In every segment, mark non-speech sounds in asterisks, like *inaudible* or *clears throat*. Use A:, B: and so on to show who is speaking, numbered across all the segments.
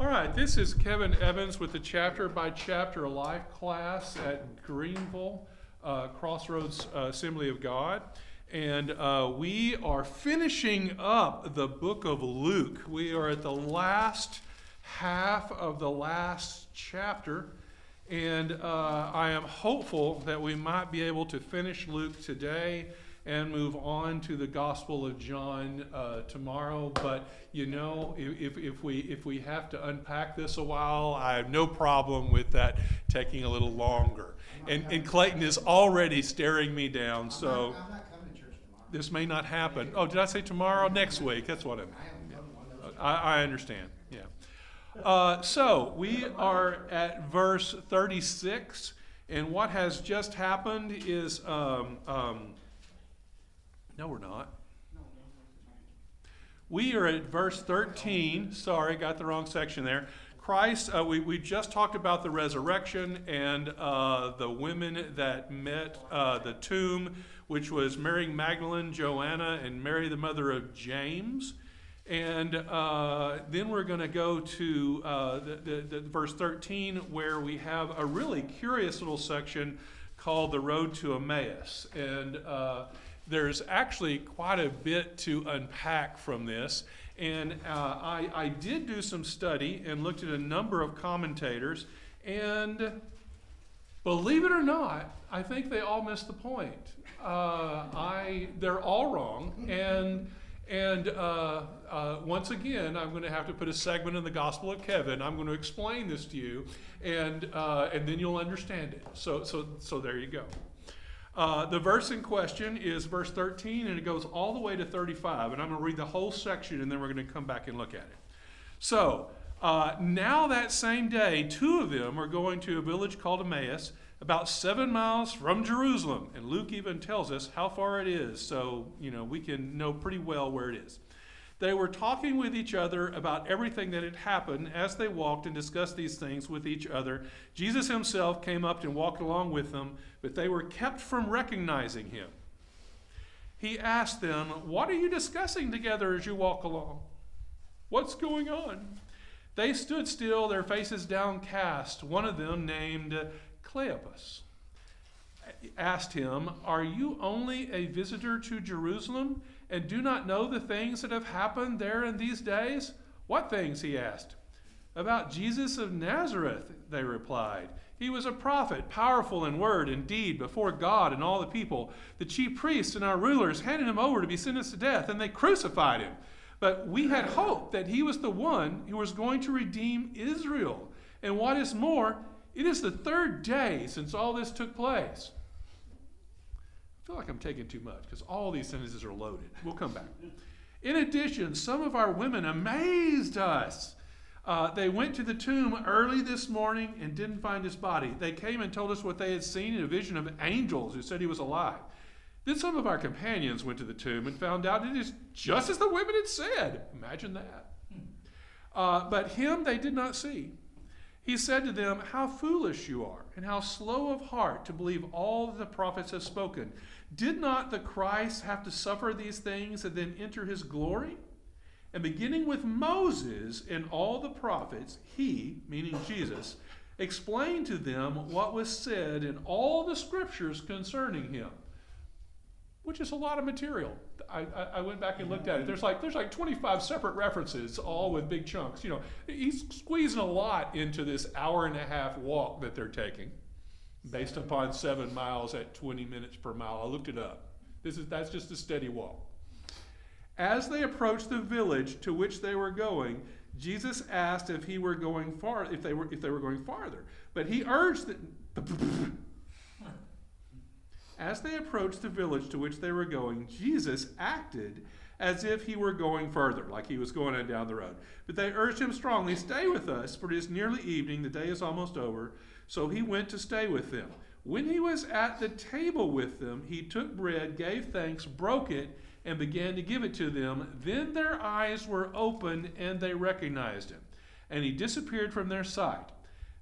A: All right, this is Kevin Evans with the chapter by chapter life class at Greenville uh, Crossroads uh, Assembly of God. And uh, we are finishing up the book of Luke. We are at the last half of the last chapter. And uh, I am hopeful that we might be able to finish Luke today and move on to the Gospel of John uh, tomorrow. But you know, if, if we if we have to unpack this a while, I have no problem with that taking a little longer. And, and Clayton is already staring me down, so this may not happen. Oh, did I say tomorrow? Next week. That's what I meant. Yeah. I, I understand. Yeah. Uh, so we are at verse 36, and what has just happened is um, um, no, we're not. We are at verse 13. Sorry, got the wrong section there. Christ, uh, we, we just talked about the resurrection and uh, the women that met uh, the tomb, which was Mary Magdalene, Joanna, and Mary, the mother of James. And uh, then we're going to go to uh, the, the, the verse 13, where we have a really curious little section called the Road to Emmaus. And uh, there's actually quite a bit to unpack from this. And uh, I, I did do some study and looked at a number of commentators. And believe it or not, I think they all missed the point. Uh, I, they're all wrong. And, and uh, uh once again, I'm going to have to put a segment in the Gospel of Kevin. I'm going to explain this to you, and, uh, and then you'll understand it. So, so, so there you go. Uh, the verse in question is verse 13, and it goes all the way to 35. And I'm going to read the whole section, and then we're going to come back and look at it. So, uh, now that same day, two of them are going to a village called Emmaus, about seven miles from Jerusalem. And Luke even tells us how far it is, so, you know, we can know pretty well where it is. They were talking with each other about everything that had happened as they walked and discussed these things with each other. Jesus himself came up and walked along with them, but they were kept from recognizing him. He asked them, What are you discussing together as you walk along? What's going on? They stood still, their faces downcast. One of them, named Cleopas, asked him, Are you only a visitor to Jerusalem? And do not know the things that have happened there in these days? What things? he asked. About Jesus of Nazareth, they replied. He was a prophet, powerful in word and deed before God and all the people. The chief priests and our rulers handed him over to be sentenced to death, and they crucified him. But we had hoped that he was the one who was going to redeem Israel. And what is more, it is the third day since all this took place feel like I'm taking too much because all these sentences are loaded. We'll come back. In addition, some of our women amazed us. Uh, they went to the tomb early this morning and didn't find his body. They came and told us what they had seen in a vision of angels who said he was alive. Then some of our companions went to the tomb and found out it is just as the women had said. Imagine that. Uh, but him they did not see. He said to them, How foolish you are, and how slow of heart to believe all the prophets have spoken. Did not the Christ have to suffer these things and then enter his glory? And beginning with Moses and all the prophets, he, meaning Jesus, explained to them what was said in all the scriptures concerning him, which is a lot of material. I, I, went back and looked at it. There's like there's like 25 separate references, all with big chunks. You know, he's squeezing a lot into this hour and a half walk that they're taking based upon seven miles at 20 minutes per mile. I looked it up. This is, that's just a steady walk. As they approached the village to which they were going, Jesus asked if he were going far, if they were, if they were going farther. But he urged that. As they approached the village to which they were going, Jesus acted as if he were going further, like he was going on down the road. But they urged him strongly, Stay with us, for it is nearly evening, the day is almost over. So he went to stay with them. When he was at the table with them, he took bread, gave thanks, broke it, and began to give it to them. Then their eyes were opened and they recognized him. And he disappeared from their sight.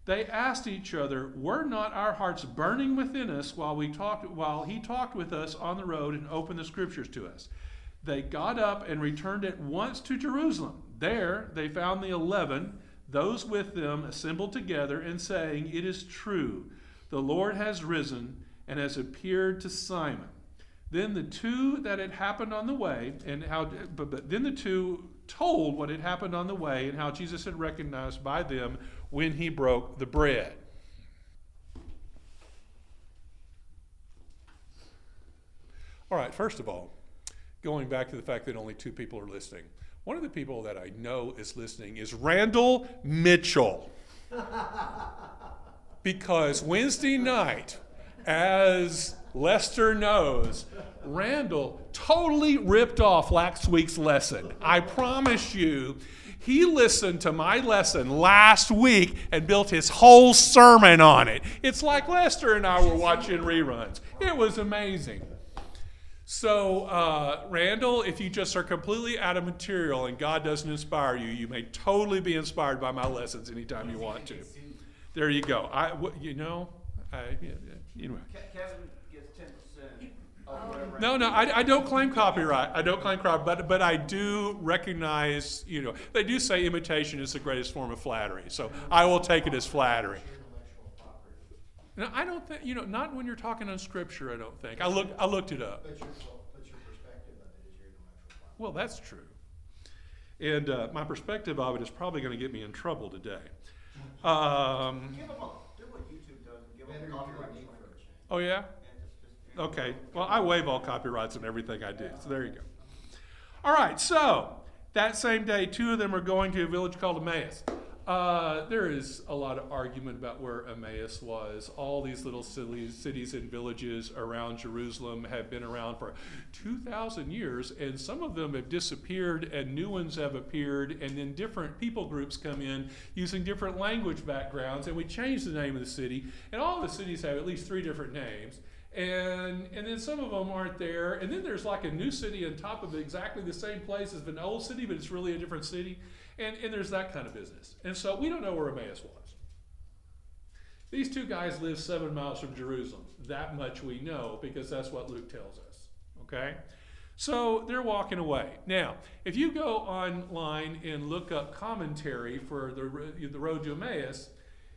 A: They asked each other, Were not our hearts burning within us while we talked while he talked with us on the road and opened the scriptures to us? They got up and returned at once to Jerusalem. There they found the eleven those with them assembled together and saying, It is true, the Lord has risen and has appeared to Simon. Then the two that had happened on the way, and how, but, but then the two told what had happened on the way and how Jesus had recognized by them when he broke the bread. All right, first of all, going back to the fact that only two people are listening, one of the people that I know is listening is Randall Mitchell. *laughs* because Wednesday night, as Lester knows, Randall totally ripped off last week's lesson. I promise you, he listened to my lesson last week and built his whole sermon on it. It's like Lester and I were watching reruns. It was amazing. So, uh, Randall, if you just are completely out of material and God doesn't inspire you, you may totally be inspired by my lessons anytime you want to. There you go. I, you know, I, anyway.
B: Kevin gets ten percent of whatever.
A: No, no, I, I don't claim copyright. I don't claim copyright, but, but I do recognize, you know, they do say imitation is the greatest form of flattery. So I will take it as flattery. No, I don't think, you know, not when you're talking on scripture, I don't think. I looked, I looked it up.
C: But your, but your perspective of it is your intellectual property.
A: Well, that's true. And uh, my perspective of it is probably going to get me in trouble today. *laughs* Um,
B: Give them a, do what YouTube does and give them a copyright
C: a need
B: strike.
C: for a change.
A: oh, yeah?
B: And
A: Okay. Well, I waive all copyrights on everything I do. So there you go. All right. So that same day, two of them are going to a village called Emmaus. Uh, there is a lot of argument about where Emmaus was. All these little cities and villages around Jerusalem have been around for 2,000 years, and some of them have disappeared, and new ones have appeared, and then different people groups come in using different language backgrounds, and we change the name of the city, and all the cities have at least three different names and and then some of them aren't there. And then there's like a new city on top of exactly the same place as an old city but it's really a different city. And and there's that kind of business. And so we don't know where emmaus was. These two guys live seven miles from jerusalem. That much we know because that's what luke tells us okay? So they're walking away. Now if you go online and look up commentary for the, the road to emmaus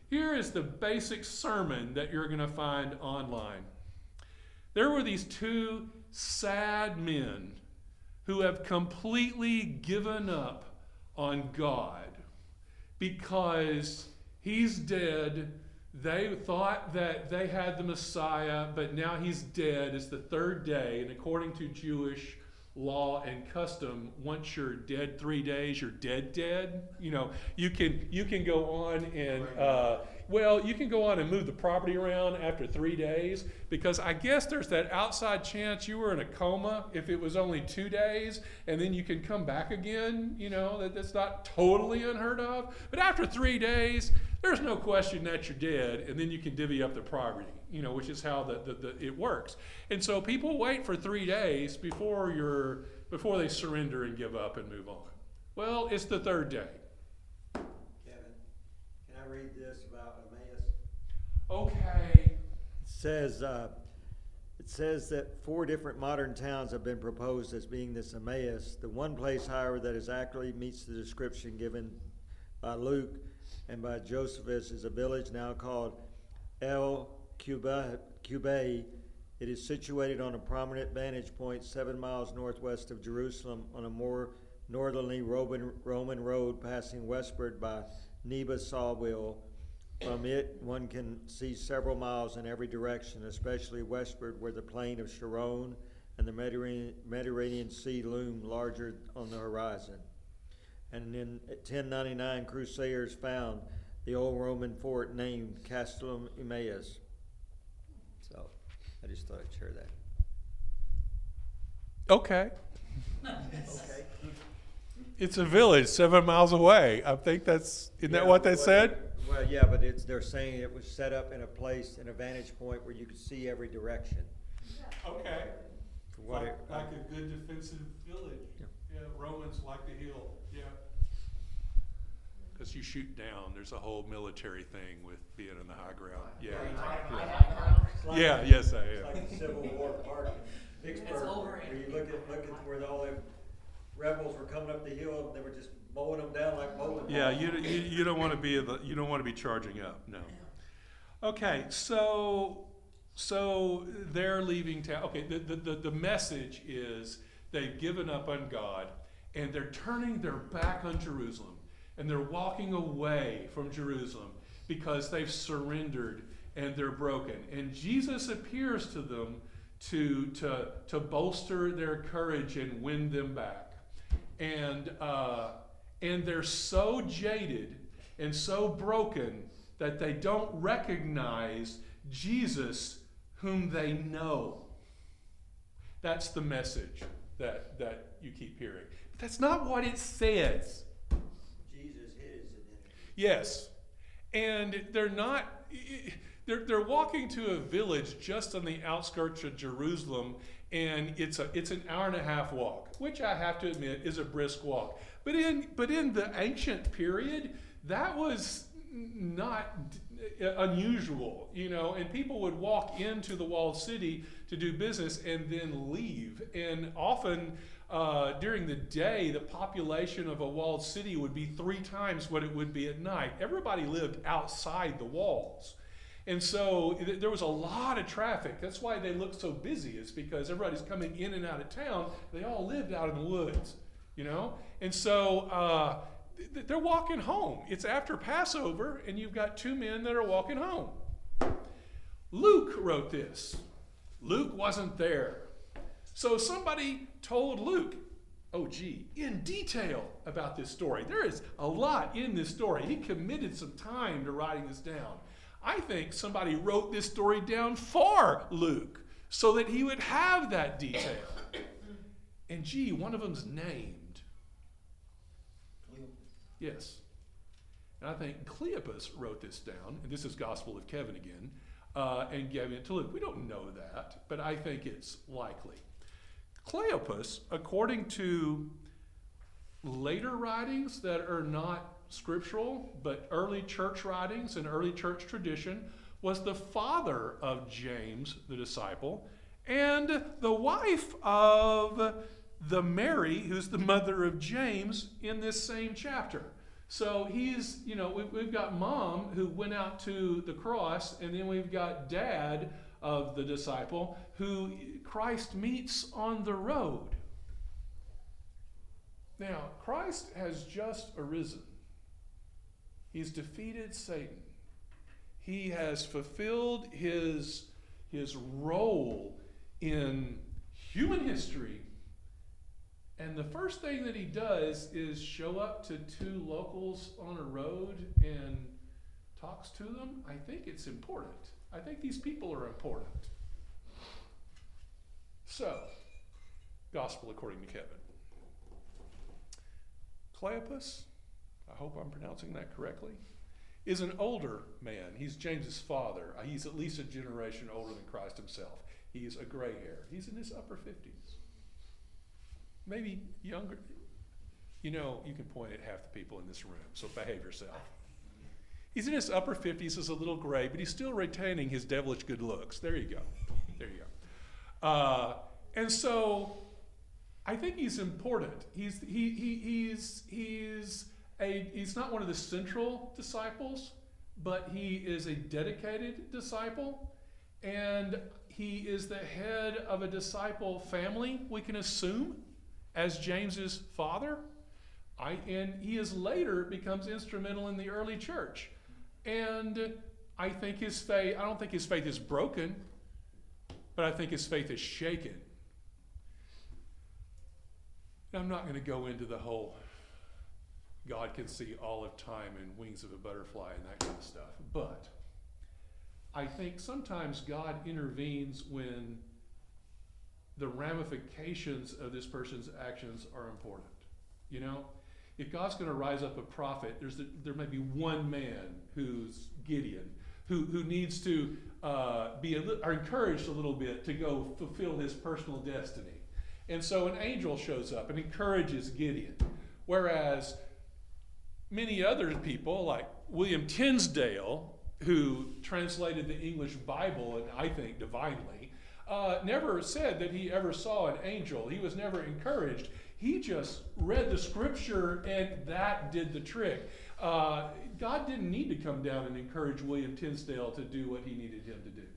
A: here is the basic sermon that you're going to find online there were these two sad men who have completely given up on God because he's dead. They thought that they had the Messiah, but now he's dead. It's the third day, and according to Jewish law and custom, once you're dead three days, you're dead, dead. You know, you can you can go on and uh, well, you can go on and move the property around after three days because I guess there's that outside chance you were in a coma if it was only two days, and then you can come back again. You know, that, that's not totally unheard of. But after three days, there's no question that you're dead, and then you can divvy up the property. You know, which is how the, the, the it works. And so people wait for three days before you're before they surrender and give up and move on. Well, it's the third day.
D: Kevin, can I read this?
A: Okay.
D: It says, uh, it says that four different modern towns have been proposed as being this Emmaus. The one place, however, that is accurately meets the description given by Luke and by Josephus is a village now called El Cuba, Cubay. It is situated on a prominent vantage point seven miles northwest of Jerusalem on a more northerly Roman, Roman road passing westward by Neba Sawville. From it, one can see several miles in every direction, especially westward where the plain of Sharon and the Mediterranean, Mediterranean Sea loom larger on the horizon. And in 1099, Crusaders found the old Roman fort named Castellum Emmaus. So, I just thought I'd share that.
A: Okay. *laughs*
D: Okay.
A: It's a village seven miles away. I think that's, isn't that what that said?
D: Well, yeah, but it's, they're saying it was set up in a place, in a vantage point where you could see every direction.
A: Okay.
D: For what it,
A: Like, like a good defensive village.
D: Yeah.
A: Yeah, Romans like the hill, yeah. Because you shoot down, there's a whole military thing with being on the high ground, yeah.
D: It's like-
A: Yeah, yes, I
D: It's
A: am.
D: like the Civil War Park in Vicksburg,
E: over
D: where
E: in-
D: you look at, look at where all them rebels were coming up the hill and they were just mowing them down like bowling
A: Yeah,
D: balls.
A: you, you, you don't want to be the, you don't want to be charging up. No. Okay, so so they're leaving town. Okay, the, the, the, the message is they've given up on God and they're turning their back on Jerusalem and they're walking away from Jerusalem because they've surrendered and they're broken. And Jesus appears to them to, to, to bolster their courage and win them back. And, uh, and they're so jaded and so broken that they don't recognize Jesus whom they know. That's the message that, that you keep hearing. But that's not what it says.
D: Jesus identity.
A: Yes. And they're not, they're, they're walking to a village just on the outskirts of Jerusalem, and it's, a, it's an hour and a half walk, which I have to admit is a brisk walk. But in, but in the ancient period, that was not unusual, you know, and people would walk into the walled city to do business and then leave. And often uh, during the day, the population of a walled city would be three times what it would be at night. Everybody lived outside the walls. And so th- there was a lot of traffic. That's why they looked so busy, is because everybody's coming in and out of town. They all lived out in the woods, you know? And so uh, th- they're walking home. It's after Passover, and you've got two men that are walking home. Luke wrote this. Luke wasn't there. So somebody told Luke, oh, gee, in detail about this story. There is a lot in this story. He committed some time to writing this down. I think somebody wrote this story down for Luke so that he would have that detail. And gee, one of them's named. Yes. And I think Cleopas wrote this down, and this is Gospel of Kevin again, uh, and gave it to Luke. We don't know that, but I think it's likely. Cleopas, according to later writings that are not scriptural, but early church writings and early church tradition, was the father of James the disciple and the wife of the Mary, who's the mother of James, in this same chapter. So he's, you know, we, we've got mom who went out to the cross, and then we've got dad of the disciple who Christ meets on the road. Now, Christ has just arisen. He's defeated Satan. He has fulfilled his, his role in human history. And the first thing that he does is show up to two locals on a road and talks to them. I think it's important. I think these people are important. So, Gospel according to Kevin. Cleopas, I hope I'm pronouncing that correctly, is an older man. He's James's father. Uh, He's at least a generation older than Christ himself. He's a gray hair. He's in his upper 50s. Maybe younger. You know, you can point at half the people in this room, so behave yourself. He's in his upper 50s, is a little gray, but he's still retaining his devilish good looks. There you go. There you go. Uh, and so I think he's important. He's, he, he, he's, he's, a, he's not one of the central disciples, but he is a dedicated disciple. And he is the head of a disciple family, we can assume, as James's father. I, and he is later becomes instrumental in the early church. And I think his faith, I don't think his faith is broken, but I think his faith is shaken. Now, I'm not going to go into the whole God can see all of time and wings of a butterfly and that kind of stuff, but I think sometimes God intervenes when the ramifications of this person's actions are important. You know, if God's going to rise up a prophet, there's the, there may be one man who's Gideon who, who needs to uh, be a li- or encouraged a little bit to go fulfill his personal destiny. And so an angel shows up and encourages Gideon. Whereas many other people, like William Tinsdale, who translated the English Bible, and I think divinely, uh, never said that he ever saw an angel. He was never encouraged. He just read the scripture and that did the trick. Uh, God didn't need to come down and encourage William Tinsdale to do what he needed him to do.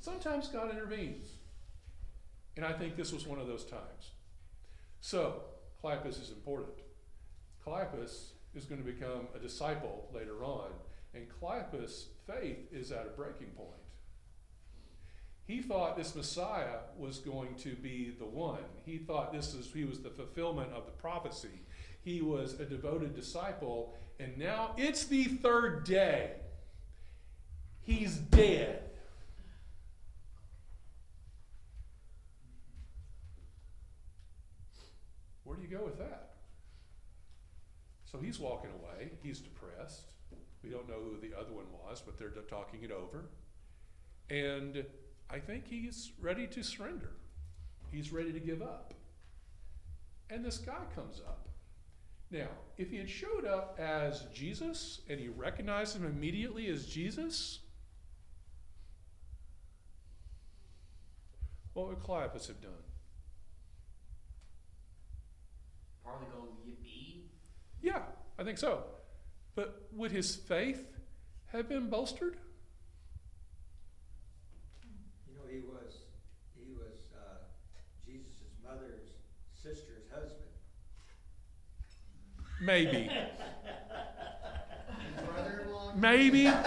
A: Sometimes God intervenes. And I think this was one of those times. So, Cleopas is important. Cleopas is going to become a disciple later on, and Cleopas' faith is at a breaking point. He thought this Messiah was going to be the one. He thought this is he was the fulfillment of the prophecy. He was a devoted disciple, and now it's the third day. He's dead. Where do you go with that? So he's walking away. He's depressed. We don't know who the other one was, but they're talking it over. And I think he's ready to surrender. He's ready to give up. And this guy comes up. Now, if he had showed up as Jesus and he recognized him immediately as Jesus, what would Cleopas have done?
E: Probably go
A: I think so. But would his faith have been bolstered?
D: You know, he was, he was, uh, Jesus' mother's sister's husband.
A: Maybe. *laughs*
C: Brother-in-law?
A: Maybe. *laughs*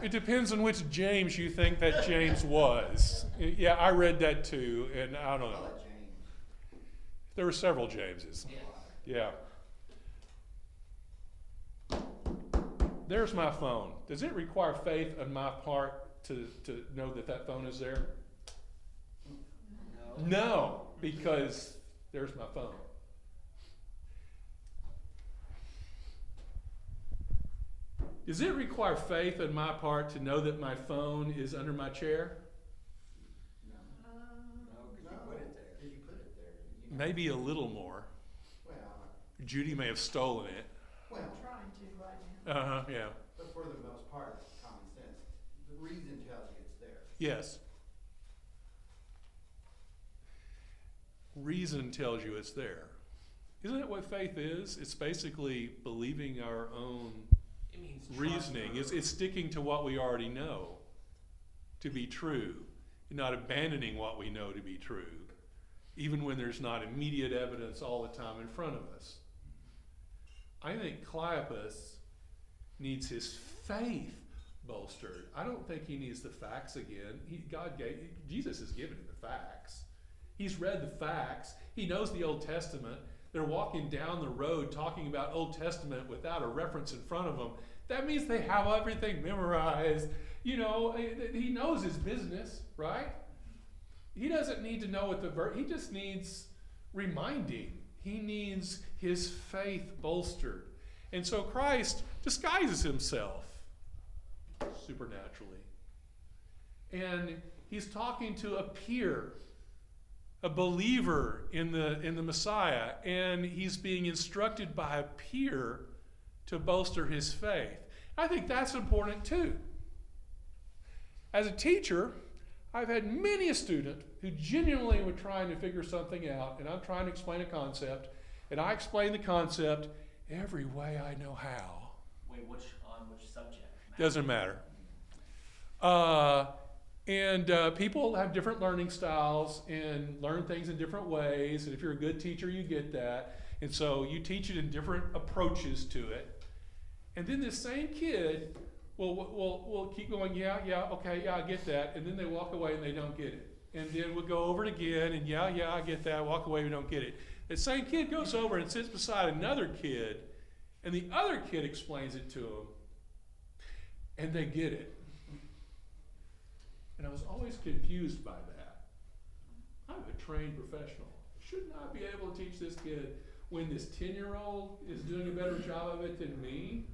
A: It depends on which James you think that James was. Yeah, I read that too, and I don't know.
C: Call it James.
A: There were several Jameses.
E: Yes.
A: Yeah. There's my phone. Does it require faith on my part to, to know that that phone is there?
D: No.
A: No, because there's my phone. Does it require faith on my part to know that my phone is under my chair?
D: No, because you put it there.
C: You put it there? You know,
A: Maybe a little more.
C: Well,
A: Judy may have stolen it.
C: well,
F: trying to right now.
A: Uh huh, yeah.
C: but for the most part, common sense. The reason tells you it's there.
A: Yes. Reason tells you it's there. Isn't that what faith is? It's basically believing our own
E: It means trust
A: reasoning.
E: or-
A: It's, it's sticking to what we already know to be true, not abandoning what we know to be true, even when there's not immediate evidence all the time in front of us. I think Cleopas needs his faith bolstered. I don't think he needs the facts again. He, God gave Jesus has given him the facts. He's read the facts. He knows the Old Testament. They're walking down the road talking about Old Testament without a reference in front of them. That means they have everything memorized. You know, eh, he knows his business, right? He doesn't need to know what the verse. He just needs reminding. He needs his faith bolstered. And so Christ disguises himself supernaturally. And he's talking to a peer, a believer in the, in the Messiah, and he's being instructed by a peer to bolster his faith. I think that's important too. As a teacher, I've had many a student who genuinely were trying to figure something out, and I'm trying to explain a concept, and I explain the concept every way I know how.
E: Wait, which on which subject?
A: Doesn't matter. Uh, and uh, people have different learning styles and learn things in different ways. And if you're a good teacher, you get that. And so you teach it in different approaches to it. And then this same kid will, will, will keep going, yeah, yeah, okay, yeah, I get that. And then they walk away and they don't get it. And then we'll go over it again, and yeah, yeah, I get that. Walk away, we don't get it. The same kid goes over and sits beside another kid, and the other kid explains it to him, and they get it. And I was always confused by that. I'm a trained professional. Shouldn't I be able to teach this kid when this 10 year old is doing a better job of it than me?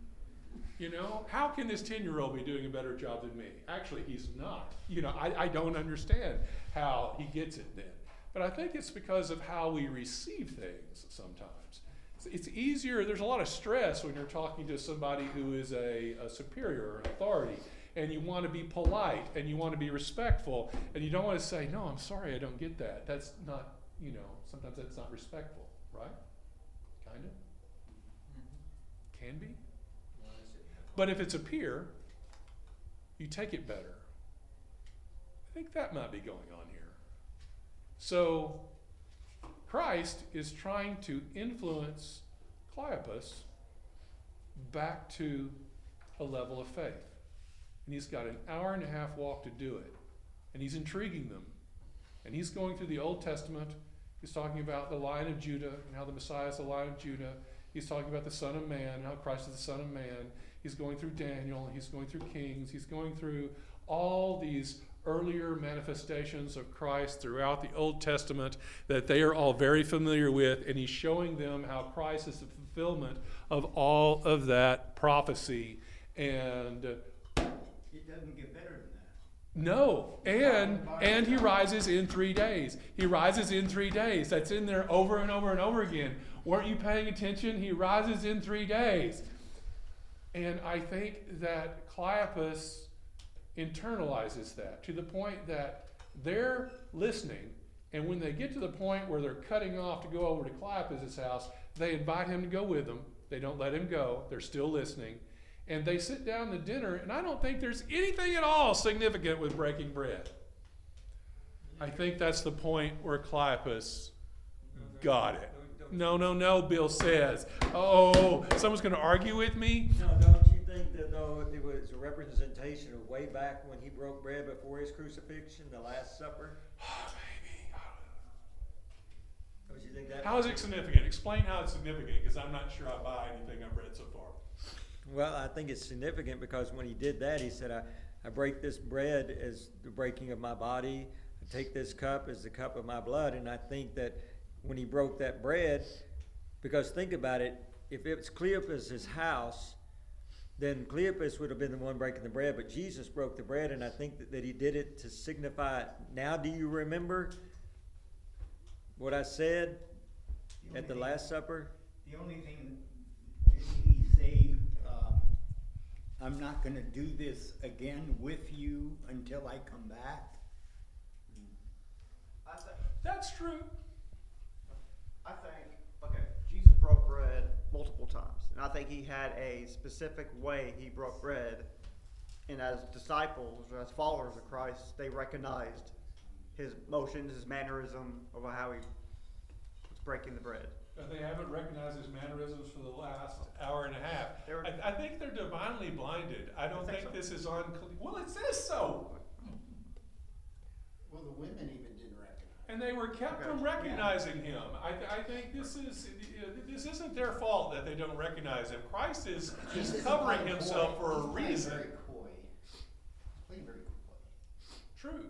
A: You know, how can this 10 year old be doing a better job than me? Actually, he's not. You know, I, I don't understand how he gets it then. But I think it's because of how we receive things sometimes. It's, it's easier, there's a lot of stress when you're talking to somebody who is a, a superior or an authority, and you want to be polite and you want to be respectful, and you don't want to say, No, I'm sorry, I don't get that. That's not you know, sometimes that's not respectful, right? Kinda? Mm-hmm. Can be? But if it's a peer, you take it better. I think that might be going on here. So, Christ is trying to influence Cleopas back to a level of faith. And he's got an hour and a half walk to do it. And he's intriguing them. And he's going through the Old Testament. He's talking about the Lion of Judah and how the Messiah is the Lion of Judah. He's talking about the Son of Man and how Christ is the Son of Man. He's going through Daniel. He's going through Kings. He's going through all these earlier manifestations of Christ throughout the Old Testament that they are all very familiar with. And he's showing them how Christ is the fulfillment of all of that prophecy. And uh,
C: It doesn't get better than that.
A: no, and and he rises in three days. He rises in three days. That's in there over and over and over again. Weren't you paying attention? He rises in three days. And I think that Cleopas internalizes that to the point that they're listening, and when they get to the point where they're cutting off to go over to Cleopas's house, they invite him to go with them. They don't let him go. They're still listening. And they sit down to dinner, and I don't think there's anything at all significant with breaking bread. I think that's the point where Cleopas got it. No, no, no, Bill says. Oh, someone's going to argue with me?
D: No, don't you think that though it was a representation of way back when he broke bread before his crucifixion, the Last Supper? *sighs* Oh, don't you think that?
A: How is it significant? Explain how it's significant, because I'm not sure I buy anything I've read so far.
D: Well, I think it's significant because when he did that, he said, I, I break this bread as the breaking of my body. I take this cup as the cup of my blood. And I think that when he broke that bread, because think about it, if it's Cleopas' house, then Cleopas would have been the one breaking the bread, but Jesus broke the bread, and I think that, that he did it to signify, now do you remember what I said
C: The
D: at the
C: only
D: Last Supper?
C: The only thing, did he say, uh, I'm not gonna do this again with you until I come back?
B: I think,
A: That's true.
B: I think, okay, Jesus broke bread multiple times, and I think he had a specific way he broke bread. And as disciples, or as followers of Christ, they recognized his motions, his mannerism of how he was breaking the bread.
A: But they haven't recognized his mannerisms for the last hour and a half.
B: Were-
A: I, I think they're divinely blinded. I don't
B: I think
A: think
B: so.
A: this is on. Well, it says so.
F: Well, the women even didn't recognize.
A: And they were kept
B: Okay.
A: from recognizing him. I, I think this is this isn't their fault that they don't recognize him. Christ is is covering
F: playing
A: himself
F: coy.
A: for a
F: He's playing
A: reason.
F: Very coy. Playing very coy.
A: True.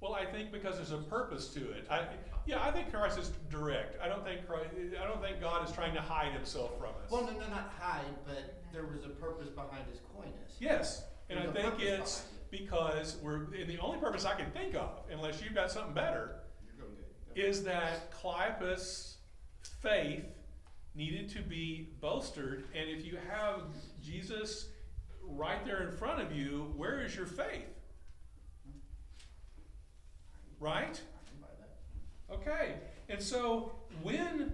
A: Well, I think because there's a purpose to it. I, yeah, I think Christ is direct. I don't think Christ, I don't think God is trying to hide himself from us.
F: Well, no, no, not hide, but there was a purpose behind his coyness.
A: Yes, and I
F: There's a
A: think
F: purpose
A: it's
F: behind
A: because we're, and the only purpose I can think of, unless you've got something better, is that Cleopas' faith needed to be bolstered. And if you have Jesus right there in front of you, where is your faith? Right? Okay. And so when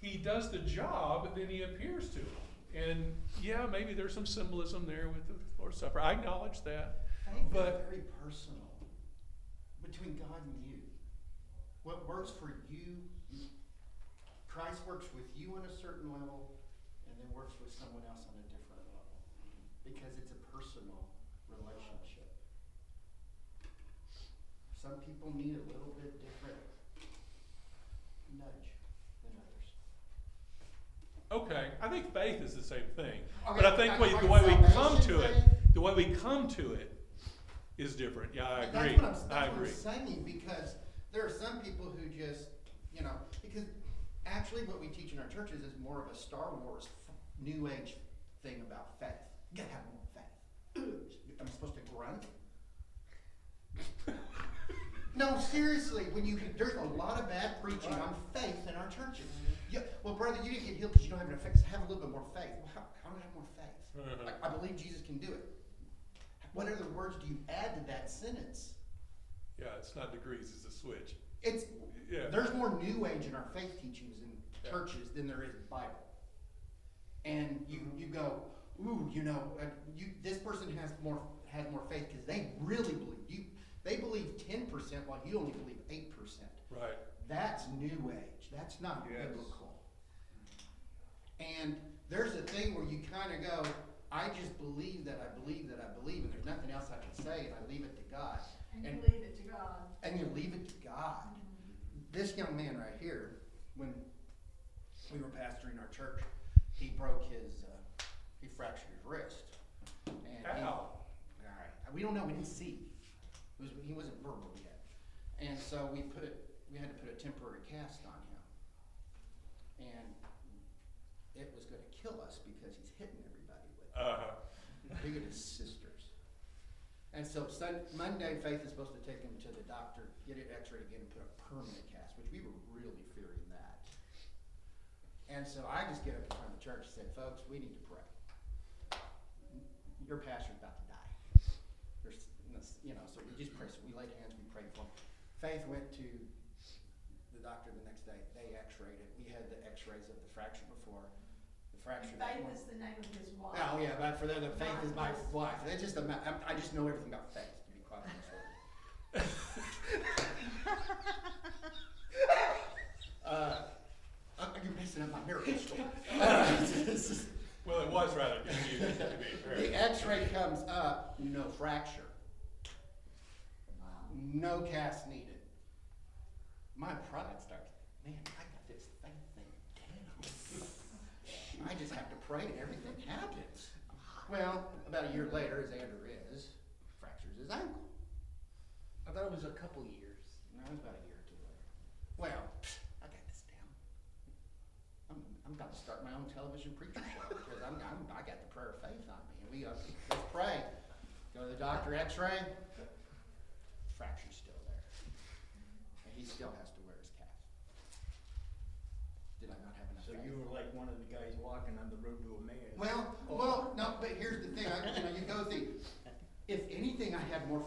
A: he does the job, then he appears to him. And yeah, maybe there's some symbolism there with Lord's Supper. I acknowledge that.
F: Faith is
A: But-
F: very personal between God and you. What works for you, Christ works with you on a certain level, and then works with someone else on a different level, because it's a personal relationship. Some people need a little bit different nudge than others.
A: Okay, I think faith is the same thing.
F: Okay,
A: But I think we, the way we come to it, the way we come to it is different. Yeah, I
F: That's
A: agree.
F: what I'm, that's
A: I
F: what. I'm saying, because there are some people who just, you know, because actually what we teach in our churches is more of a Star Wars f- New Age thing about faith. You gotta have more faith. *clears throat* I'm supposed to grunt? *laughs* No, seriously, when you, there's a lot of bad preaching on faith in our churches. Mm-hmm. Yeah, well, brother, you didn't get healed because you don't have enough faith. Have a little bit more faith. Well, how, how do I have more faith? *laughs* I, I believe Jesus can do it. What other words do you add to that sentence?
A: Yeah, it's not degrees, it's a switch.
F: It's,
A: Yeah.
F: there's more new age in our faith teachings in
A: Yeah.
F: churches than there is Bible. And you, you go, ooh, you know, uh, you, this person has more, has more faith because they really believe. You, they believe ten percent while you only believe eight percent.
A: Right.
F: That's new age. That's not
A: Yes.
F: biblical. And there's a thing where you kind of go, I just believe that I believe that I believe, and there's nothing else I can say, and I leave it to God.
G: And you
F: And-
G: leave it to God.
F: And you leave it to God. This young man right here, when we were pastoring our church, he broke his, uh, he fractured his wrist. And he-
A: Ow.
F: All right, we don't know, we didn't see. It was, he wasn't verbal yet. And so we put, we had to put a temporary cast on him. And it was gonna kill us because he's hitting everybody with it
A: Uh-huh.
F: bigger his sisters. And so Sun, Monday, Faith is supposed to take him to the doctor, get it x-rayed again, and put a permanent cast, which we were really fearing that. And so I just get up in front of the church and said, folks, we need to pray. Your pastor's about to die. There's, you know, so we just pray, so we laid hands, we prayed for him. Faith went to the doctor the next day, they x-rayed it, we had the x-rays of the fracture before, the fracture. that
G: Faith
F: one-
G: is the name of his wife.
F: Oh yeah, but for the, the faith is my wife. It's just a ma- I'm- I just know everything about faith. To be quite honest with you. *laughs* uh, uh, you're messing up my miracle story. This *laughs* is-
A: Well, it was rather confusing to be fair.
F: the X-ray comes up, no fracture,
G: Wow.
F: no cast needed. My pride starts. Man, I got this thing thing down. I just have to pray and everything happens. Well, about a year later, as Andrew is, fractures his ankle.
E: I thought it was a couple years.
F: No, it was about a year or two later. Well, I got this down. I'm, I'm about to start my own television preacher show because I'm, I'm, I got the prayer of faith on me. And we, uh, let's pray. Go to the doctor, x-ray, fracture's still there. And he still has to wear his cast. Did I not have enough
C: So you were like one of the guys walking on the road to Emmaus.
F: Well, well, no, but here's the thing, I, you know, you go through, if anything, I had more,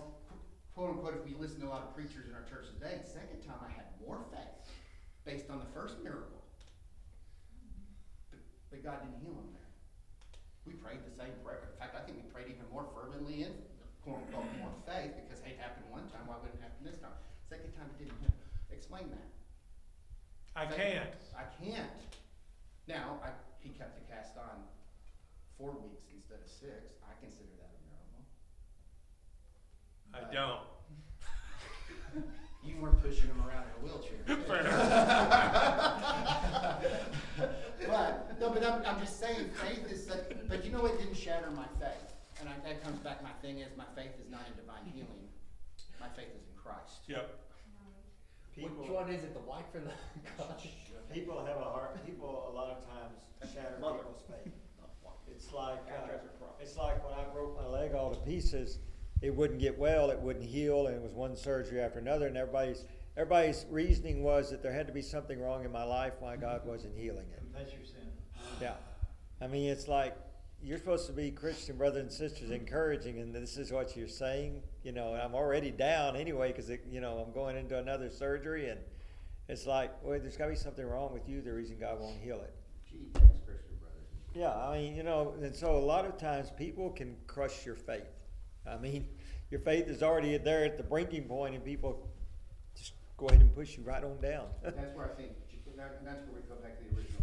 F: quote unquote, if we listen to a lot of preachers in our church today, second time I had more faith based on the first miracle. But, but God didn't heal him there. We prayed the same prayer. In fact, I think we prayed even more fervently in, quote unquote, more faith, because hey, it happened one time, why wouldn't it happen this time? Second time it didn't happen. Explain that.
A: I can't.
F: I can't. Now, I, he kept the cast on four weeks instead of six. I consider that a miracle.
A: I don't. *laughs*
F: You weren't pushing him around in a wheelchair. *laughs* *laughs* but no, but I'm, I'm just saying, faith is such. But you know what didn't shatter my faith, and I, that comes back. My thing is, my faith is not in divine healing. My faith is in Christ.
A: Yep.
E: Which
D: People,
E: one is it, the wife or the *laughs* God?
D: people have a hard, people a lot of times shatter
B: Mother.
D: people's faith. It's like, uh, it's like when I broke my leg all to pieces, it wouldn't get well, it wouldn't heal, and it was one surgery after another, and everybody's, everybody's reasoning was that there had to be something wrong in my life why God wasn't healing it.
C: Confess your sin.
D: Yeah. I mean, it's like, you're supposed to be Christian brothers and sisters encouraging, and this is what you're saying, you know, and I'm already down anyway, cause you know, I'm going into another surgery, and it's like, well, there's gotta be something wrong with you, the reason God won't heal it.
F: Gee, thanks, Christian brothers.
D: Yeah, I mean, you know, and so a lot of times people can crush your faith. I mean, your faith is already there at the breaking point, and people just go ahead and push you right on down.
F: That's where I think, and that's where we go back to the original.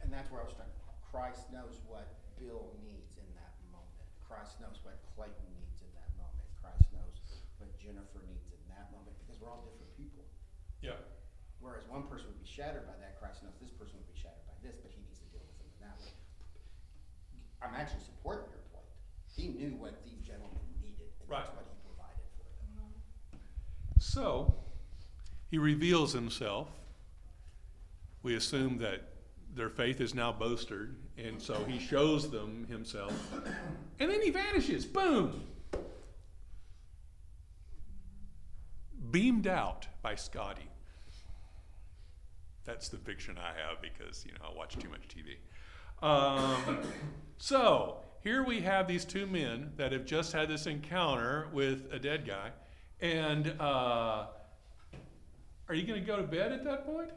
F: And that's where I was trying, Christ knows what Bill needs in that moment. Christ knows what Clayton needs in that moment. Christ knows what Jennifer needs in that moment, because we're all different people.
A: Yeah.
F: Whereas one person would be shattered by that, Christ knows this person would be shattered by this, but he needs to deal with them in that way. I'm actually supporting your point. He knew what these gentlemen needed, and that's what he provided for them.
A: So, he reveals himself. We assume that their faith is now bolstered, and so he shows them himself. And then he vanishes. Boom! Beamed out by Scotty. That's the fiction I have because, you know, I watch too much TV. Um, so, here we have these two men that have just had this encounter with a dead guy, And uh, are you going to go to bed at that point?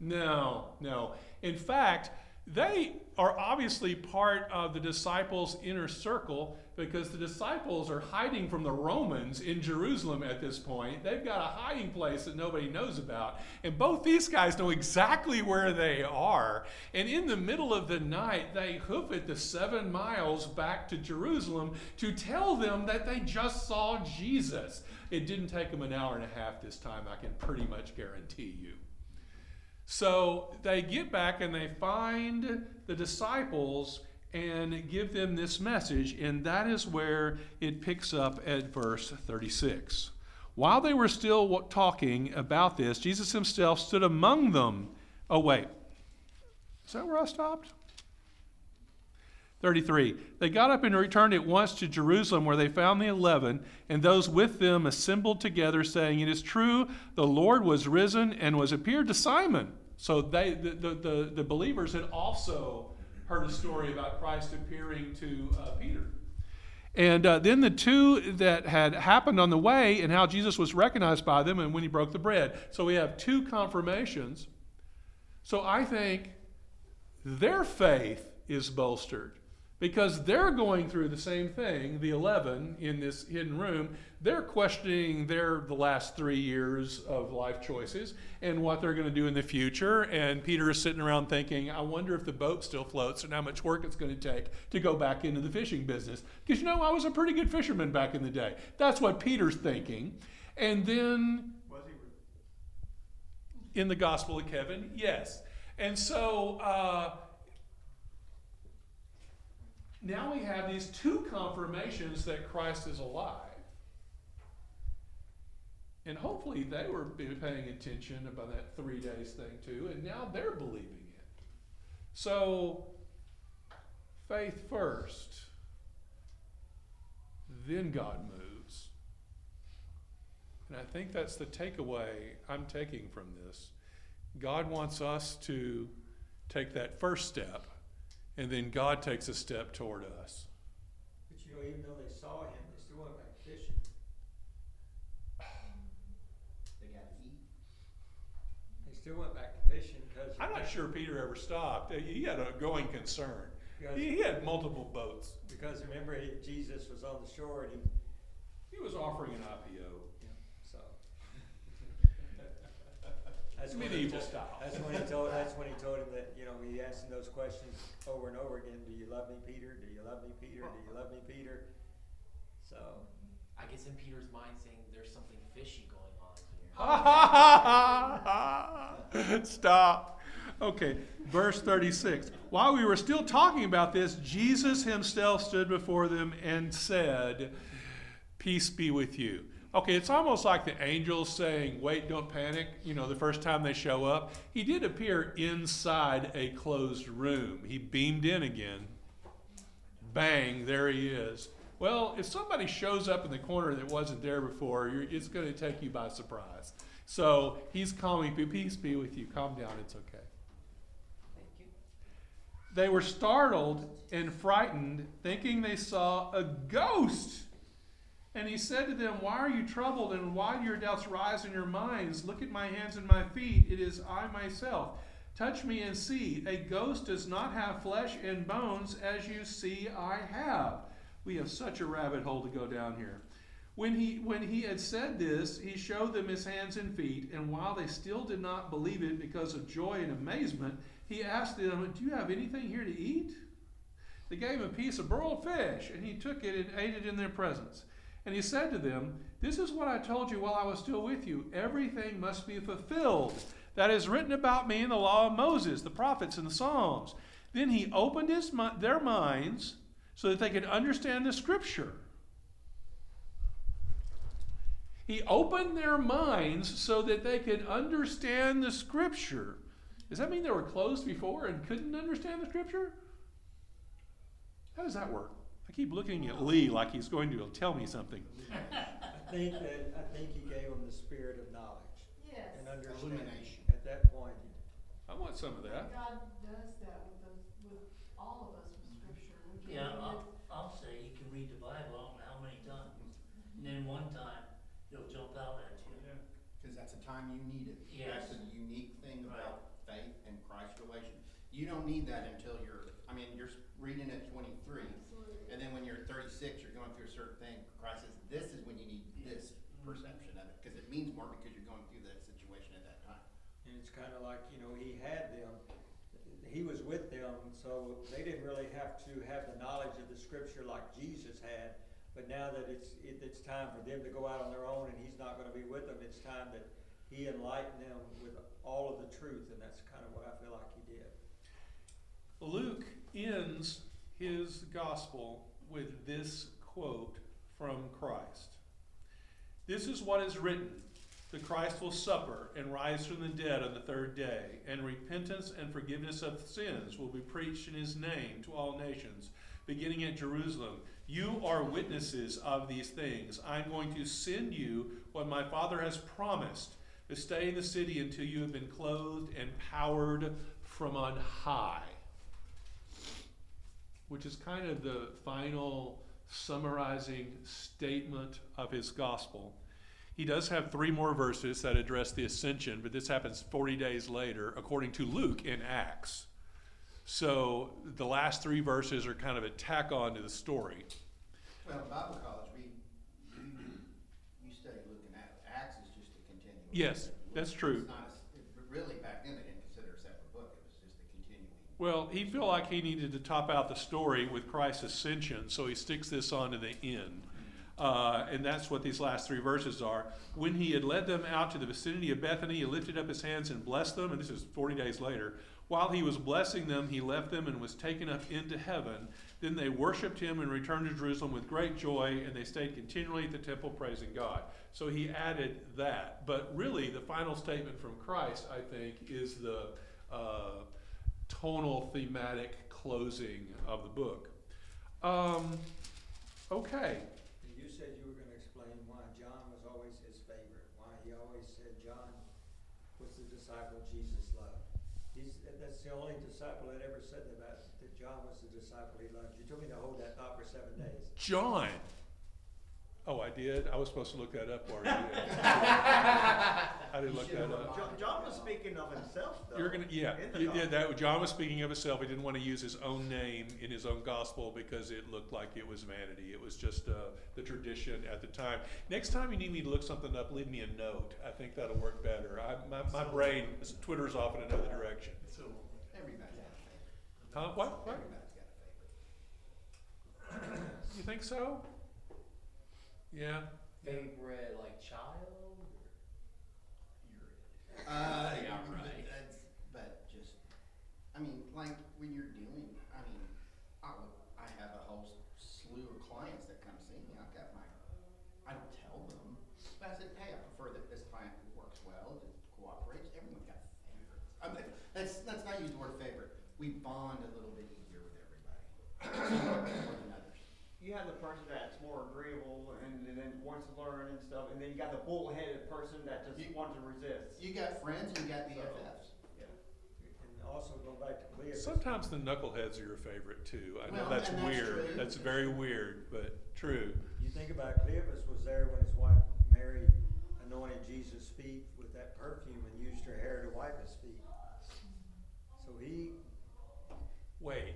A: No, no. In fact, they are obviously part of the disciples' inner circle because the disciples are hiding from the Romans in Jerusalem at this point. They've got a hiding place that nobody knows about. And both these guys know exactly where they are. And in the middle of the night, they hoof it the seven miles back to Jerusalem to tell them that they just saw Jesus. It didn't take them an hour and a half this time, I can pretty much guarantee you. So they get back and they find the disciples and give them this message, and that is where it picks up at verse 36. While they were still talking about this, Jesus himself stood among them. Oh, wait. Is that where I stopped? 33. They got up and returned at once to Jerusalem, where they found the eleven, and those with them assembled together, saying, It is true, the Lord was risen and was appeared to Simon. So they, the, the, the, the believers had also heard a story about Christ appearing to uh, Peter. And uh, then the two that had happened on the way, and how Jesus was recognized by them, and when he broke the bread. So we have two confirmations. So I think their faith is bolstered because they're going through the same thing the 11 in this hidden room they're questioning their the last three years of life choices and what they're going to do in the future and peter is sitting around thinking i wonder if the boat still floats and how much work it's going to take to go back into the fishing business because you know i was a pretty good fisherman back in the day that's what peter's thinking and then
B: Was he?
A: in the Gospel of Kevin? Yes. And so uh, now we have these two confirmations that Christ is alive. And hopefully they were paying attention about that three days thing too, and now they're believing it. So, faith first, then God moves. And I think that's the takeaway I'm taking from this. God wants us to take that first step, and then God takes a step toward us.
D: But you know, even though they saw him, they still went back fishing.
E: They gotta eat.
D: They still went back to fishing because.
A: I'm not sure Peter ever stopped. He had a going concern. He he had multiple boats.
D: because remember, he, Jesus was on the shore and he,
A: He was offering an IPO.
D: so. That's when he
A: Medieval
D: told-
A: style.
D: That's when he told, that's when he told him that, you know, he asked him those questions over and over again, do you love me, Peter? Do you love me, Peter? Do you love me, Peter? So,
E: I guess in Peter's mind saying there's something fishy going on here. *laughs* *laughs*
A: Stop. Okay, verse 36. While we were still talking about this, Jesus himself stood before them and said, Peace be with you. Okay, it's almost like the angels saying, Wait, don't panic. You know, the first time they show up, he did appear inside a closed room. He beamed in again. Bang, there he is. Well, if somebody shows up in the corner that wasn't there before, it's going to take you by surprise. So he's calming, peace be with you. Calm down, it's okay.
E: Thank you.
A: They were startled and frightened, thinking they saw a ghost. And he said to them, Why are you troubled, and why do your doubts rise in your minds? Look at my hands and my feet. It is I myself. Touch me and see. A ghost does not have flesh and bones, as you see I have. We have such a rabbit hole to go down here. When he, when he had said this, he showed them his hands and feet, and while they still did not believe it because of joy and amazement, he asked them, Do you have anything here to eat? They gave him a piece of broiled fish, and he took it and ate it in their presence. And he said to them, This is what I told you while I was still with you. Everything must be fulfilled that is written about me in the law of Moses, the prophets, and the Psalms. Then he opened his, their minds so that they could understand the scripture. He opened their minds so that they could understand the scripture. Does that mean they were closed before and couldn't understand the scripture? How does that work? I keep looking at Lee like he's going to tell me something.
D: I think that, I think he gave him the spirit of knowledge
G: Yes.
D: and understanding.
F: Illumination.
D: At that point,
A: I want some of that.
G: God does that with us, with all of us with scripture. We
H: Yeah, I'll. I'll say you can read the Bible, I don't know how many times. and then one time, it'll jump out at you.
F: Cause that's the time you need it.
H: Yes.
F: That's the unique thing
H: Right.
F: about faith and Christ's relation. You don't need that until you're, I mean, you're s- reading at twenty-three, and then when you're thirty-six, you're going through a certain thing. Christ says, this is when you need this perception of it, cause it means more because you're going through that situation at that time.
D: And it's kinda like, you know, he had them, he was with them, so they didn't really have to have the knowledge of the scripture like Jesus had. But now that it's, it, it's time for them to go out on their own and he's not gonna be with them, it's time that he enlightened them with all of the truth, and that's kinda what I feel like he did.
A: Luke ends his gospel with this quote from Christ. This is what is written the Christ will suffer and rise from the dead on the third day, and repentance and forgiveness of sins will be preached in his name to all nations, beginning at Jerusalem. You are witnesses of these things. I'm going to send you what my Father has promised, to stay in the city until you have been clothed and powered from on high which is kind of the final summarizing statement of his gospel. He does have three more verses that address the ascension, but this happens 40 days later, according to Luke in Acts. So the last three verses are kind of a tack on to the story.
F: Well, in Bible college, we, you, you study Luke and Acts. Is just a continuation.
A: Yes, that's true.
F: It's not, a really, back then, they didn't consider a separate book. It was just a continuing.
A: Well, he felt like he needed to top out the story with Christ's ascension, so he sticks this on to the end. Uh, and that's what these last three verses are. When he had led them out to the vicinity of Bethany, he lifted up his hands and blessed them. And this is 40 days later. While he was blessing them, he left them and was taken up into heaven. Then they worshiped him and returned to Jerusalem with great joy, and they stayed continually at the temple praising God. So he added that. But really, the final statement from Christ, I think, is the uh, tonal thematic closing of the book. Um, okay.
D: And you said you were gonna explain why John was always his favorite, why he always said John was the disciple Jesus loved. He's, that's the only disciple that ever said that, that John was the disciple he loved. You told me to hold that thought for seven days.
A: John. Oh, I did? I was supposed to look that up while *laughs* you. I didn't look that up.
B: John, John was speaking of himself, though.
A: You're gonna, yeah,
B: in the
A: yeah, that, John was speaking of himself. He didn't want to use his own name in his own gospel because it looked like it was vanity. It was just, uh, the tradition at the time. Next time you need me to look something up, leave me a note. I think that'll work better. I, my, my brain twitters off in another direction.
F: Everybody's got a favorite.
A: Huh, what, what?
F: Everybody's got a favorite.
A: You think so? Yeah.
E: Favorite like child?
F: Uh,
E: Yeah, right.
F: That's, but just, I mean, like when you're doing, I mean, I would, I have a whole slew of clients that come see me. I've got my, I don't tell them, but I said, hey, I prefer that this client works well, that cooperates. Everyone's got favorites. I mean, let's let's not use the word favorite. We bond a little bit easier with everybody. Some more than others.
B: You have the person that's more agreeable and, and then wants to learn and stuff, and then you got the bullheaded person that just
F: You-
B: wants to resist.
F: You got friends and you got BFFs.
B: Yeah.
D: And also go back to Cleopas.
A: Sometimes the knuckleheads are your favorite too. I know
F: Well,
A: that's
F: and that's
A: weird.
F: true.
A: That's very weird, but true.
D: You think about Cleopas was there when his wife Mary anointed Jesus' feet with that perfume and used her hair to wipe his feet. So he,
A: Wait.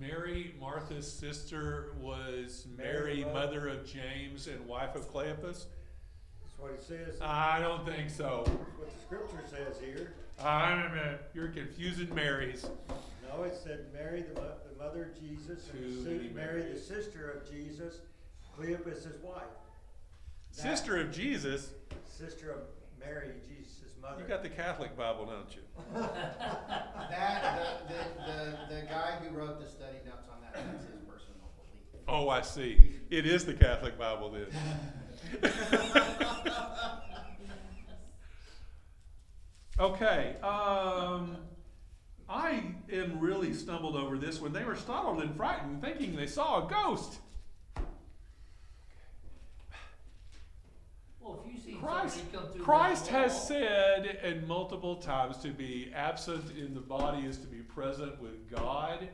A: Mary, Martha's sister, was
D: Mary,
A: Mary,
D: mother-
A: mother of James and wife of Cleopas?
D: that's what it says,
A: I don't think so.
D: that's what the scripture says here.
A: I'm a minute. You're confusing Marys.
D: No, it said Mary, the mo- the mother of Jesus, and
A: Too many
D: si- Mary, the
A: Marys.
D: sister of Jesus, Cleopas wife,
A: Sister of Jesus.
D: sister of Mary, Jesus' mother.
A: You got the Catholic Bible, don't you? *laughs*
F: That, the, the, the, the guy who wrote the study notes on that, that's his personal belief.
A: Oh, I see. It is the Catholic Bible then. *laughs* Okay, um, I am really stumbled over this when they were startled and frightened, thinking they saw a ghost.
H: Well, if you see
A: Christ,
H: somebody come through
A: Christ has said, and multiple times, to be absent in the body is to be present with God.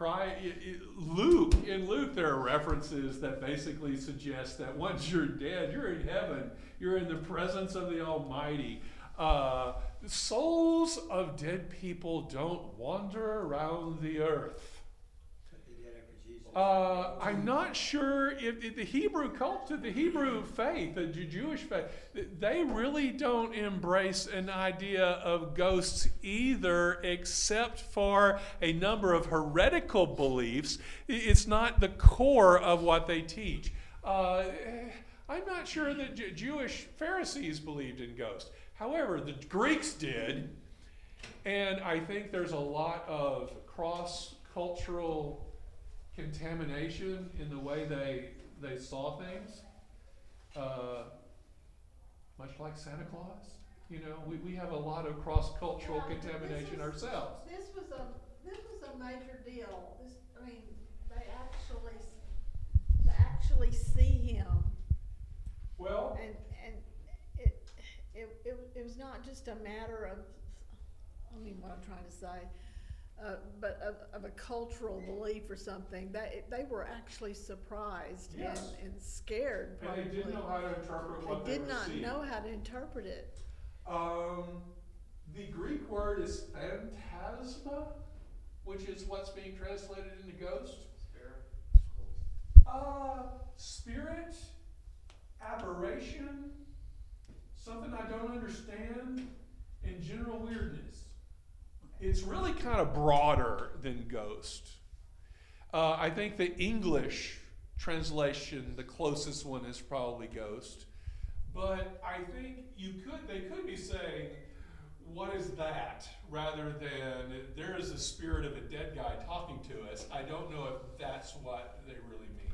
A: I- Luke, in Luke, there are references that basically suggest that once you're dead, you're in heaven. You're in the presence of the Almighty. Uh, souls of dead people don't wander around the earth. Uh, I'm not sure if, if the Hebrew culture, the Hebrew faith, the Jewish faith, they really don't embrace an idea of ghosts either, except for a number of heretical beliefs. It's not the core of what they teach. Uh, I'm not sure that Ju- Jewish Pharisees believed in ghosts. However, the Greeks did, and I think there's a lot of cross cultural contamination in the way they they saw things. Uh, much like Santa Claus, you know, we, we have a lot of cross cultural
G: Yeah,
A: contamination
G: was-
A: ourselves.
G: This was a, this was a major deal, this, I mean, they actually, to actually see him,
A: Well,
G: and, and it, it, it, it was not just a matter of, I mean, what I'm trying to say, uh, but of, of a cultural belief or something, they, they were actually surprised and,
A: Yes.
G: and scared
A: and
G: probably.
A: they didn't know how to interpret what
G: They
A: they,
G: did
A: were
G: not
A: seeing.
G: know how to interpret it.
A: Um, the Greek word is phantasma, which is what's being translated into ghost. Uh, spirit, aberration, something I don't understand, and general weirdness. It's really kind of broader than ghost. Uh, I think the English translation, the closest one, is probably ghost. But I think you could, they could be saying, what is that? Rather than, there is a spirit of a dead guy talking to us. I don't know if that's what they really mean.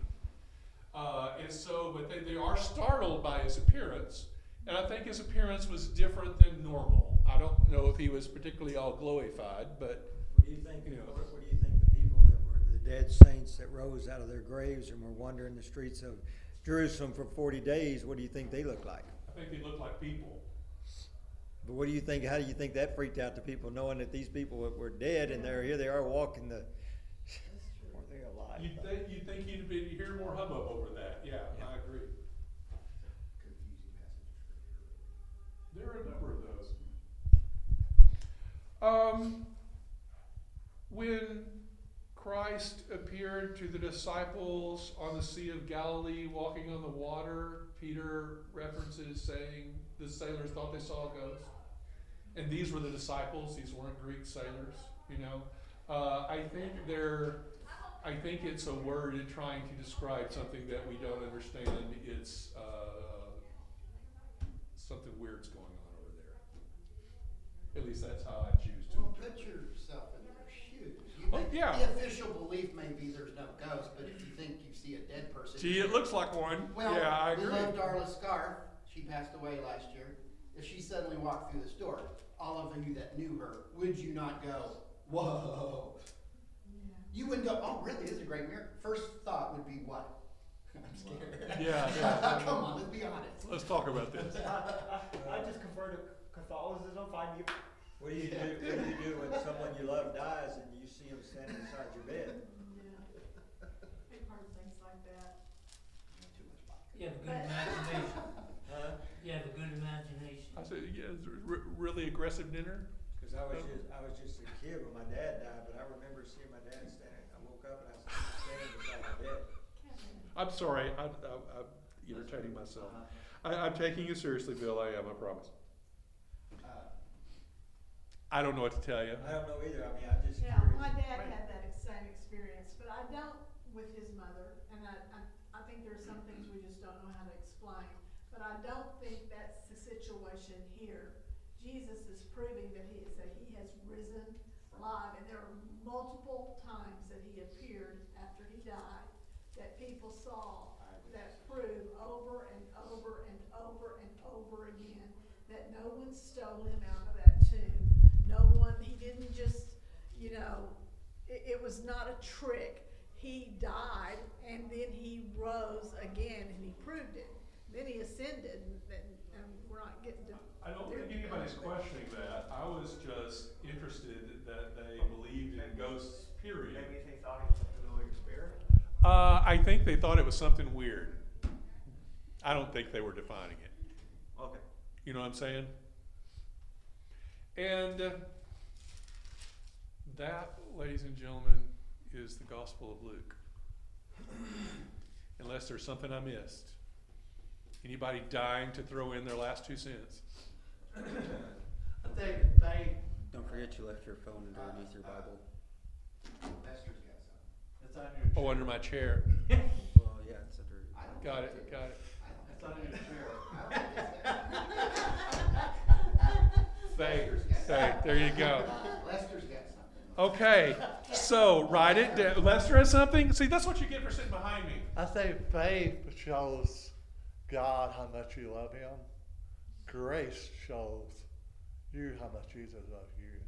A: Uh, and so, but they, they are startled by his appearance. And I think his appearance was different than normal. I don't know if he was particularly all glorified, but
D: What do you think,
A: You know.
D: what, what do you think the people that were, the dead saints that rose out of their graves and were wandering the streets of Jerusalem for forty days, what do you think they looked like?
A: I think they looked like people.
D: But what do you think, how do you think that freaked out the people, knowing that these people were- were dead and they're, here they are walking the, were *laughs* they alive?
A: You'd think, you'd think you'd be, you'd hear more hubbub over that. Yeah, I agree. There are a number of those. Um, when Christ appeared to the disciples on the Sea of Galilee, walking on the water, Peter references saying the sailors thought they saw a ghost. And these were the disciples, these weren't Greek sailors, you know. Uh, I think they're, I think it's a word in trying to describe something that we don't understand. It's uh, something weird's going on over there. At least that's how I choose
F: put yourself in their shoes. You
A: Oh,
F: may-
A: yeah.
F: The official belief may be there's no ghost, but if you think you see a dead person.
A: Gee, it looks like one.
F: Well,
A: yeah, I
F: we
A: agree.
F: love Darla Scarf. She passed away last year. If she suddenly walked through the door, all of you that knew her, would you not go, whoa? You wouldn't go, oh, really? This is a great mirror. First thought would be what? *laughs* I'm scared.
A: Yeah, *laughs* yeah.
F: Come on, let's be honest.
A: Let's talk about this. *laughs*
B: I just convert to Catholicism, find you.
D: What do you do, what do you do when someone you love dies and you see them standing beside your bed?
G: Yeah. I've heard things like that.
F: Too much vodka.
H: You have a good imagination.
D: Huh?
H: You have a good imagination.
A: I said, yeah, it's a r- really aggressive dinner.
D: Cause I was just, I was just a kid when my dad died, but I remember seeing my dad standing, I woke up and I was standing beside my bed.
A: I'm sorry, I, I, I'm entertaining myself. Uh-huh. I, I'm taking you seriously, Bill. I am. I promise. I don't know what to tell you.
D: I don't know either, I mean, I'm just
G: Yeah,
D: curious.
G: my dad had that ex- same experience, but I don't with his mother, and I, I, I think there's some things we just don't know how to explain. But I don't think that's the situation here. Jesus is proving that he, that he has risen live, and there are multiple times that he appeared after he died, that people saw, that prove over and over and over and over again, that no one stole him out of that tomb. No one, he didn't just, you know, it, it was not a trick. He died and then he rose again and he proved it. Then he ascended and, and, and we're not getting to.
A: I don't think anybody's questioning that. I was just interested that they believed in ghosts, period.
B: Maybe they thought he was a familiar spirit.
A: Uh, I think they thought it was something weird. I don't think they were defining it.
B: Okay.
A: You know what I'm saying? And uh, that, ladies and gentlemen, is the Gospel of Luke. *clears throat* Unless there's something I missed. Anybody dying to throw in their last two cents? *clears throat*
F: I think faith.
I: Don't forget you left your phone underneath your Bible.
F: Lester's got something.
B: It's on your.
A: Oh, under my chair. *laughs*
I: Well, yeah, it's under.
F: I don't
A: Got it,
F: it's-
A: got it.
F: I don't
B: It's
F: think
B: your chair. *laughs*
F: I don't think it's-
A: Faith,
F: Lester's got
A: faith,
F: something.
A: there you go.
F: Lester's got something.
A: Okay, so write it down. Lester has something? See, that's what you get for sitting behind me.
J: I say faith shows God how much you love Him. Grace shows you how much Jesus loves you.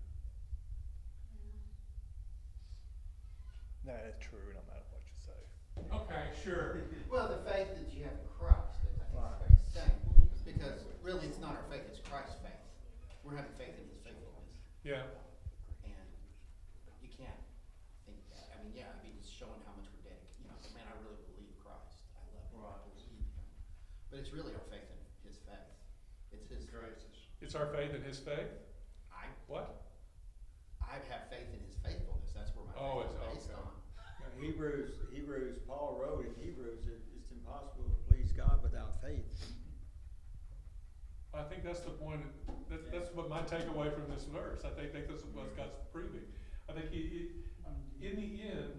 J: That is true no matter what you say.
A: Okay, sure. *laughs*
F: Well, the faith that you have in Christ, I think is the same, because really it's not our faith, it's Christ's faith. We're having faith in his faithfulness,
A: Yeah,
F: and you can't think that, I mean, yeah, I mean, it's showing how much we're dedicated, you know, man, I really believe Christ, I love him, I believe him. But it's really our faith in his faith, it's his. Grace.
A: It's our faith in his faith.
F: I,
A: What?
F: I have faith in his faithfulness, that's where my
A: Oh,
F: faith is
A: it's-
F: based
A: okay.
F: on.
D: Hebrews, Hebrews, Paul wrote in Hebrews, that it's impossible to please God without faith.
A: I think that's the point, that's, that's what my takeaway from this verse, I think, think this is what God's proving. I think he, he, in the end,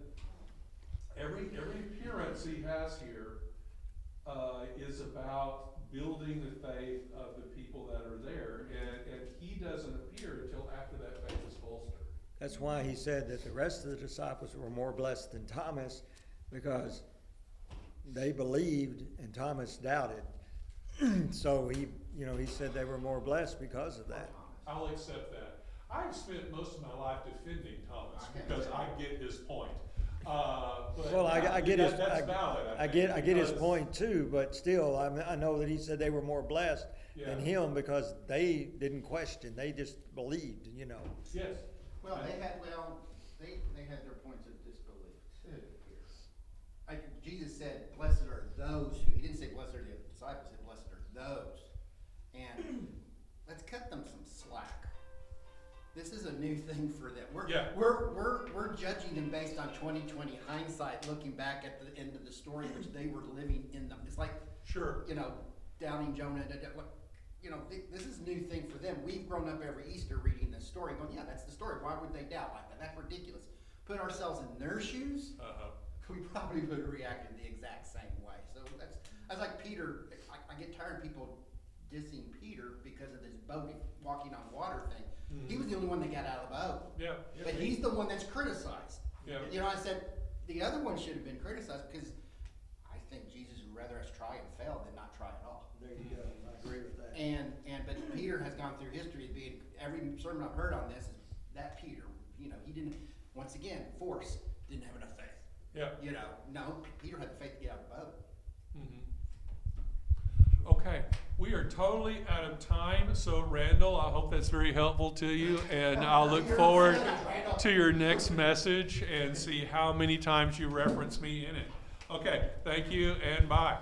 A: every, every appearance he has here, uh, is about building the faith of the people that are there, and, and he doesn't appear until after that faith is bolstered.
D: That's why he said that the rest of the disciples were more blessed than Thomas, because they believed and Thomas doubted. *clears throat* So he, you know, he said they were more blessed because of that.
A: I'll accept that. I've spent most of my life defending Thomas because I get his point. Uh, but
D: Well, I, I get his,
A: that- That's
D: I,
A: valid, I
D: I
A: think,
D: get, I get his point too, but still, I, mean, I know that he said they were more blessed than him because they didn't question, they just believed, you know.
A: Yes.
F: Well, they had, well, they, they had their points of disbelief too here. Jesus said, blessed are those who, he didn't say blessed are the disciples, he said blessed are those. And let's cut them some slack. This is a new thing for them. We're,
A: Yeah.
F: we're, we're, we're judging them based on twenty twenty hindsight, looking back at the end of the story, which they were living in them. It's like,
A: Sure.
F: you know, downing Jonah, da- da- what- you know, th- this is a new thing for them. We've grown up every Easter reading this story, going, yeah, that's the story. Why would they doubt like that? That's ridiculous. Put ourselves in their shoes,
A: Uh-huh. *laughs*
F: we probably would have reacted the exact same way. So that's, that's like Peter. I, I get tired of people dissing Peter because of this boat walking on water thing. He was the only one that got out of the boat,
A: Yeah. yeah.
F: but he's the one that's criticized.
A: Yeah.
F: You know, I said the other one should have been criticized because I think Jesus would rather us try and fail than not try at all.
D: There you go, I agree with that.
F: And and but Peter has gone through history as being every sermon I've heard on this is that Peter, you know, he didn't once again force didn't have enough faith.
A: Yeah.
F: You know, no, Peter had the faith to get out of the boat.
A: Mhm. Okay, we are totally out of time, so Randall, I hope that's very helpful to you, and I'll look forward to your next message and see how many times you reference me in it. Okay, thank you and bye.